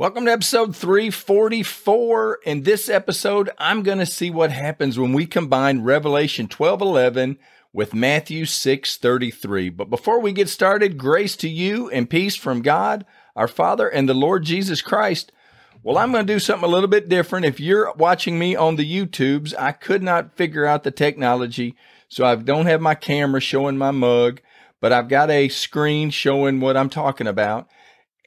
Welcome to episode 344. In this episode, I'm going to see what happens when we combine Revelation 12:11 with Matthew 6:33. But before we get started, grace to you and peace from God, our Father and the Lord Jesus Christ. Well, I'm going to do something a little bit different. If you're watching me on the YouTubes, I could not figure out the technology, so I don't have my camera showing my mug, but I've got a screen showing what I'm talking about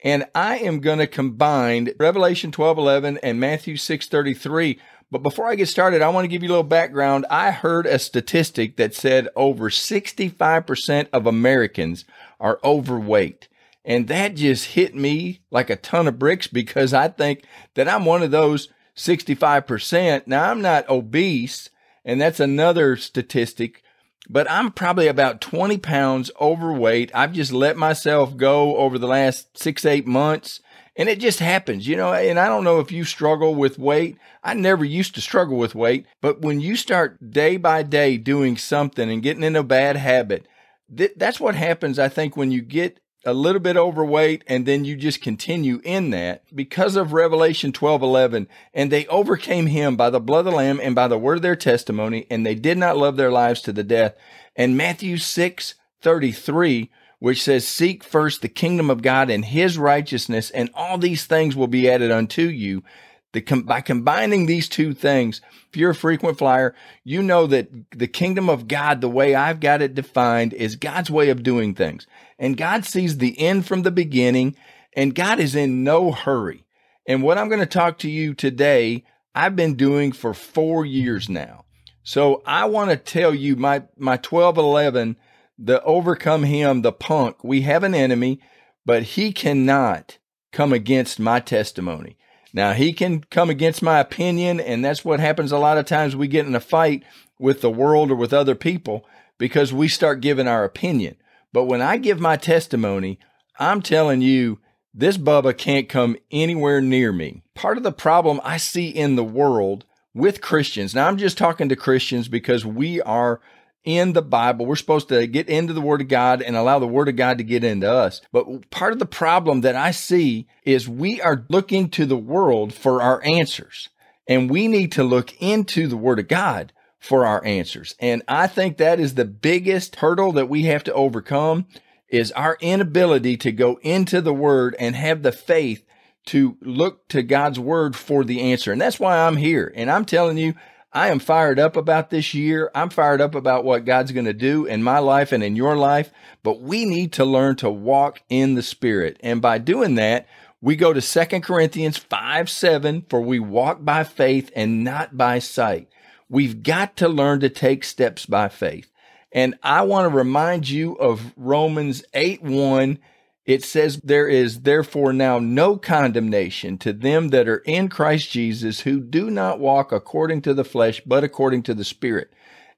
and I am going to combine Revelation 12:11 and Matthew 6:33. But before I get started, I want to give you a little background. I heard a statistic that said over 65% of Americans are overweight. And that just hit me like a ton of bricks because I think that I'm one of those 65%. Now, I'm not obese, and that's another statistic, but I'm probably about 20 pounds overweight. I've just let myself go over the last six, eight months. And it just happens, you know. And I don't know if you struggle with weight. I never used to struggle with weight. But when you start day by day doing something and getting in a bad habit, th- that's what happens, I think, when you get a little bit overweight and then you just continue in that because of Revelation 12 11. And they overcame him by the blood of the Lamb and by the word of their testimony, and they did not love their lives to the death. And Matthew 6 33, which says, Seek first the kingdom of God and his righteousness, and all these things will be added unto you. The, by combining these two things, if you're a frequent flyer, you know that the kingdom of God, the way I've got it defined, is God's way of doing things. And God sees the end from the beginning, and God is in no hurry. And what I'm going to talk to you today, I've been doing for four years now. So I want to tell you my, my 1211, the overcome him, the punk, we have an enemy, but he cannot come against my testimony. Now, he can come against my opinion, and that's what happens a lot of times. We get in a fight with the world or with other people because we start giving our opinion. But when I give my testimony, I'm telling you, this Bubba can't come anywhere near me. Part of the problem I see in the world with Christians, now I'm just talking to Christians because we are in the Bible. We're supposed to get into the Word of God and allow the Word of God to get into us. But part of the problem that I see is we are looking to the world for our answers. And we need to look into the Word of God for our answers. And I think that is the biggest hurdle that we have to overcome is our inability to go into the Word and have the faith to look to God's Word for the answer. And that's why I'm here. And I'm telling you, I am fired up about this year. I'm fired up about what God's going to do in my life and in your life. But we need to learn to walk in the Spirit. And by doing that, we go to Second Corinthians 5 7, for we walk by faith and not by sight. We've got to learn to take steps by faith. And I want to remind you of Romans 8 1 it says, There is therefore now no condemnation to them that are in Christ Jesus who do not walk according to the flesh, but according to the Spirit.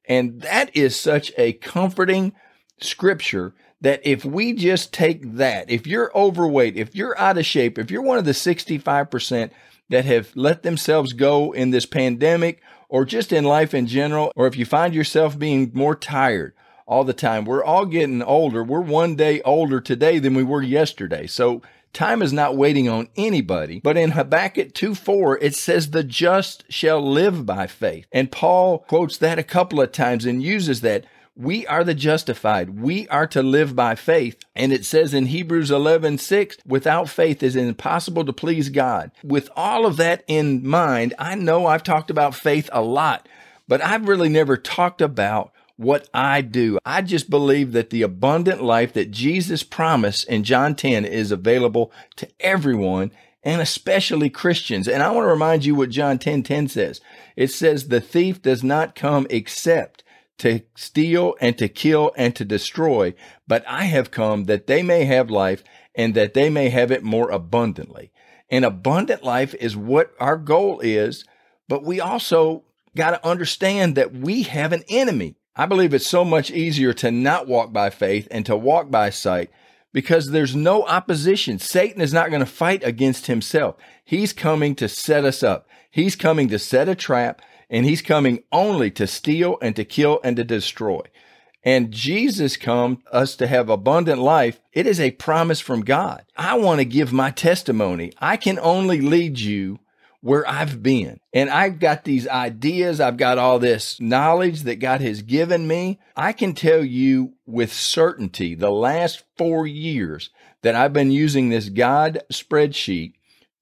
And that is such a comforting scripture that if we just take that, if you're overweight, if you're out of shape, if you're one of the 65% that have let themselves go in this pandemic or just in life in general, or if you find yourself being more tired, all the time. We're all getting older. We're one day older today than we were yesterday. So time is not waiting on anybody. But in Habakkuk 2 4, it says, The just shall live by faith. And Paul quotes that a couple of times and uses that. We are the justified. We are to live by faith. And it says in Hebrews 11, 6, without faith is impossible to please God. With all of that in mind, I know I've talked about faith a lot, but I've really never talked about what I do. I just believe that the abundant life that Jesus promised in John 10 is available to everyone and especially Christians. And I want to remind you what John 10 10 says. It says, The thief does not come except to steal and to kill and to destroy, but I have come that they may have life and that they may have it more abundantly. And abundant life is what our goal is, but we also got to understand that we have an enemy. I believe it's so much easier to not walk by faith and to walk by sight because there's no opposition. Satan is not going to fight against himself. He's coming to set us up. He's coming to set a trap and he's coming only to steal and to kill and to destroy. and Jesus come us to have abundant life, it is a promise from God. I want to give my testimony. I can only lead you where I've been. And I've got these ideas. I've got all this knowledge that God has given me. I can tell you with certainty the last four years that I've been using this God spreadsheet,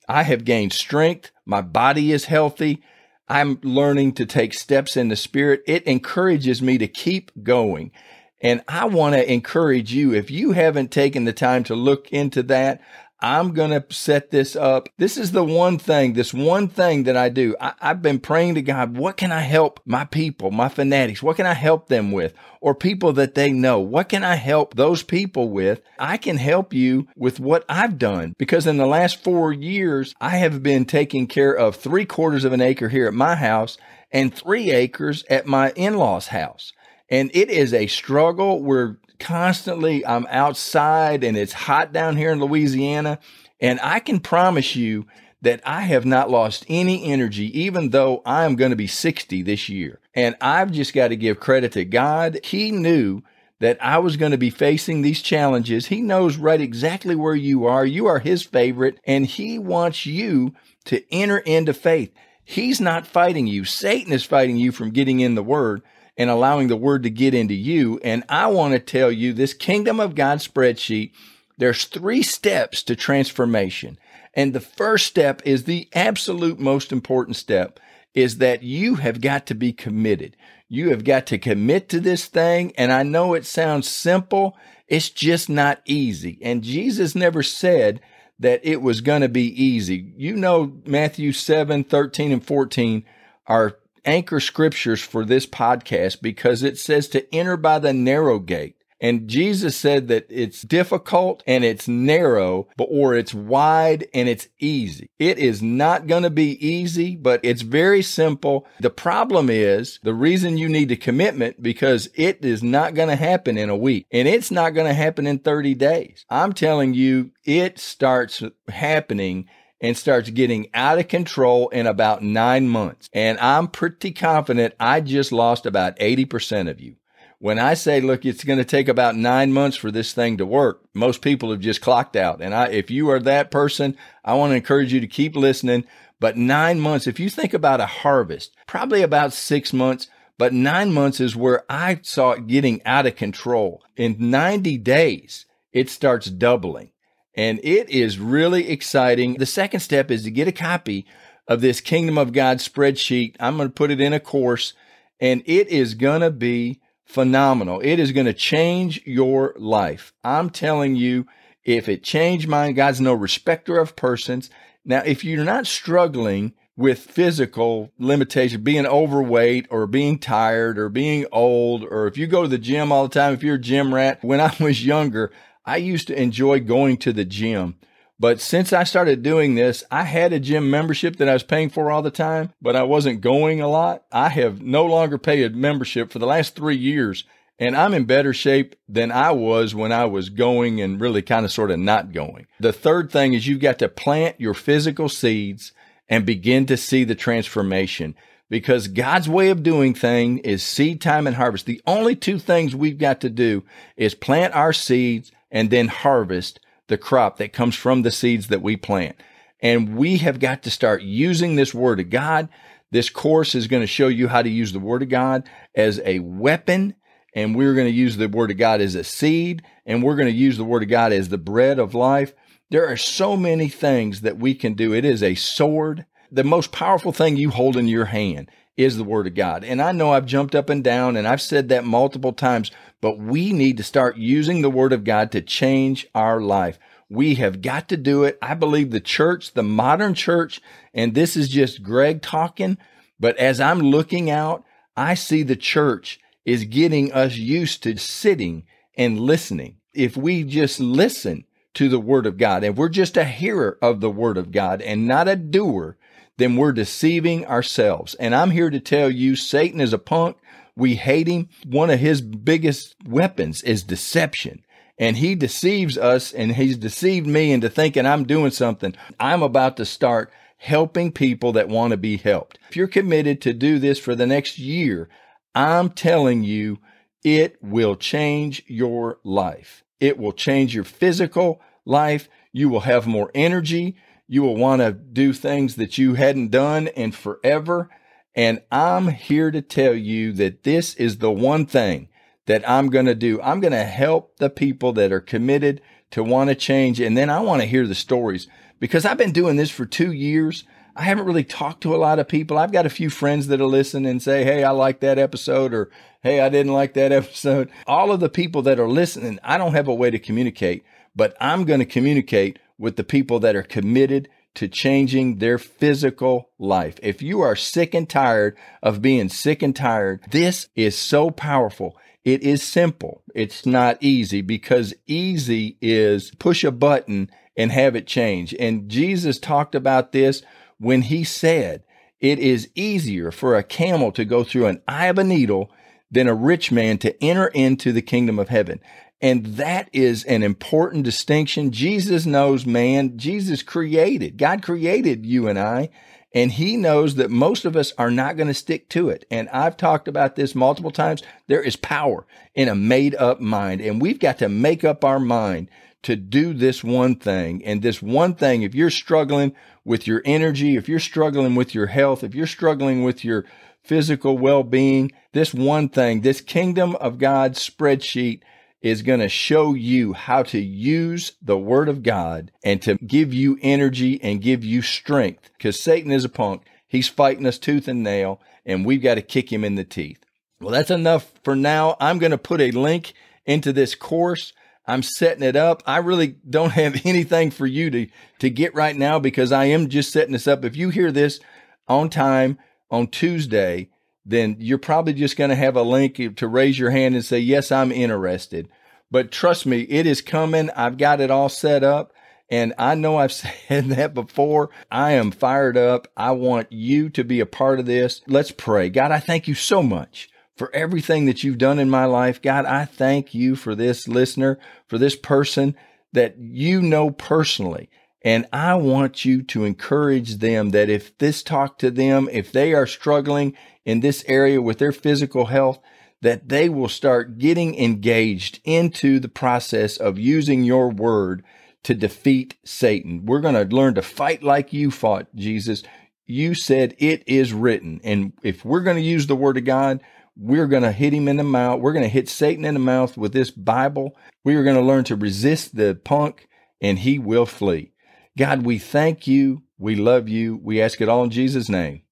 I have gained strength. My body is healthy. I'm learning to take steps in the spirit. It encourages me to keep going. And I want to encourage you, if you haven't taken the time to look into that, I'm going to set this up. This is the one thing, this one thing that I do. I, have been praying to God, what can I help my people, my fanatics? What can I help them with? Or people that they know? What can I help those people with? I can help you with what I've done because in the last four years, I have been taking care of three quarters of an acre here at my house and three acres at my in-laws house. And it is a struggle. We're constantly, I'm outside and it's hot down here in Louisiana. And I can promise you that I have not lost any energy, even though I am going to be 60 this year. And I've just got to give credit to God. He knew that I was going to be facing these challenges. He knows right exactly where you are. You are His favorite, and He wants you to enter into faith. He's not fighting you. Satan is fighting you from getting in the Word and allowing the word to get into you. And I want to tell you this kingdom of God spreadsheet, there's three steps to transformation. And the first step is the absolute most important step is that you have got to be committed. You have got to commit to this thing. And I know it sounds simple. It's just not easy. And Jesus never said that it was going to be easy. You know, Matthew 7, 13 and 14 are anchor scriptures for this podcast because it says to enter by the narrow gate. And Jesus said that it's difficult and it's narrow, but or it's wide and it's easy. It is not going to be easy, but it's very simple. The problem is the reason you need a commitment because it is not going to happen in a week and it's not going to happen in 30 days. I'm telling you, it starts happening and starts getting out of control in about nine months. And I'm pretty confident I just lost about 80% of you. When I say, look, it's going to take about nine months for this thing to work, most people have just clocked out. And I, if you are that person, I want to encourage you to keep listening. But nine months, if you think about a harvest, probably about six months, but nine months is where I saw it getting out of control. In 90 days, it starts doubling. And it is really exciting. The second step is to get a copy of this Kingdom of God spreadsheet. I'm going to put it in a course and it is going to be phenomenal. It is going to change your life. I'm telling you, if it changed mine, God's no respecter of persons. Now, if you're not struggling with physical limitation, being overweight or being tired or being old, or if you go to the gym all the time, if you're a gym rat, when I was younger, I used to enjoy going to the gym. But since I started doing this, I had a gym membership that I was paying for all the time, but I wasn't going a lot. I have no longer paid membership for the last three years, and I'm in better shape than I was when I was going and really kind of sort of not going. The third thing is you've got to plant your physical seeds and begin to see the transformation because God's way of doing thing is seed time and harvest. The only two things we've got to do is plant our seeds and then harvest the crop that comes from the seeds that we plant. And we have got to start using this word of God. This course is going to show you how to use the word of God as a weapon. And we're going to use the word of God as a seed. And we're going to use the word of God as the bread of life. There are so many things that we can do. It is a sword. The most powerful thing you hold in your hand is the word of God. And I know I've jumped up and down and I've said that multiple times, but we need to start using the word of God to change our life. We have got to do it. I believe the church, the modern church, and this is just Greg talking, but as I'm looking out, I see the church is getting us used to sitting and listening. If we just listen to the word of God and we're just a hearer of the word of God and not a doer, then we're deceiving ourselves. And I'm here to tell you Satan is a punk. We hate him. One of his biggest weapons is deception. And he deceives us and he's deceived me into thinking I'm doing something. I'm about to start helping people that want to be helped. If you're committed to do this for the next year, I'm telling you, it will change your life. It will change your physical life. You will have more energy. You will want to do things that you hadn't done in forever. And I'm here to tell you that this is the one thing that I'm going to do. I'm going to help the people that are committed to want to change. And then I want to hear the stories because I've been doing this for two years. I haven't really talked to a lot of people. I've got a few friends that'll listen and say, Hey, I like that episode or Hey, I didn't like that episode. All of the people that are listening, I don't have a way to communicate, but I'm going to communicate with the people that are committed to changing their physical life. If you are sick and tired of being sick and tired, this is so powerful. It is simple. It's not easy because easy is push a button and have it change. And Jesus talked about this when he said, it is easier for a camel to go through an eye of a needle than a rich man to enter into the kingdom of heaven. And that is an important distinction. Jesus knows man. Jesus created, God created you and I, and he knows that most of us are not going to stick to it. And I've talked about this multiple times. There is power in a made up mind, and we've got to make up our mind to do this one thing. And this one thing, if you're struggling with your energy, if you're struggling with your health, if you're struggling with your physical well being, this one thing, this kingdom of God spreadsheet is going to show you how to use the word of God and to give you energy and give you strength because Satan is a punk. He's fighting us tooth and nail and we've got to kick him in the teeth. Well, that's enough for now. I'm going to put a link into this course. I'm setting it up. I really don't have anything for you to, to get right now because I am just setting this up. If you hear this on time on Tuesday, then you're probably just going to have a link to raise your hand and say, Yes, I'm interested. But trust me, it is coming. I've got it all set up. And I know I've said that before. I am fired up. I want you to be a part of this. Let's pray. God, I thank you so much for everything that you've done in my life. God, I thank you for this listener, for this person that you know personally. And I want you to encourage them that if this talk to them, if they are struggling in this area with their physical health, that they will start getting engaged into the process of using your word to defeat Satan. We're going to learn to fight like you fought, Jesus. You said it is written. And if we're going to use the word of God, we're going to hit him in the mouth. We're going to hit Satan in the mouth with this Bible. We are going to learn to resist the punk and he will flee. God, we thank you. We love you. We ask it all in Jesus' name.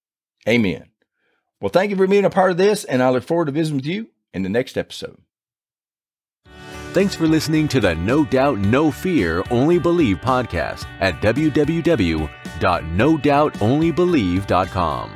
Amen. Well, thank you for being a part of this, and I look forward to visiting with you in the next episode. Thanks for listening to the No Doubt, No Fear, Only Believe podcast at www.nodoubtonlybelieve.com.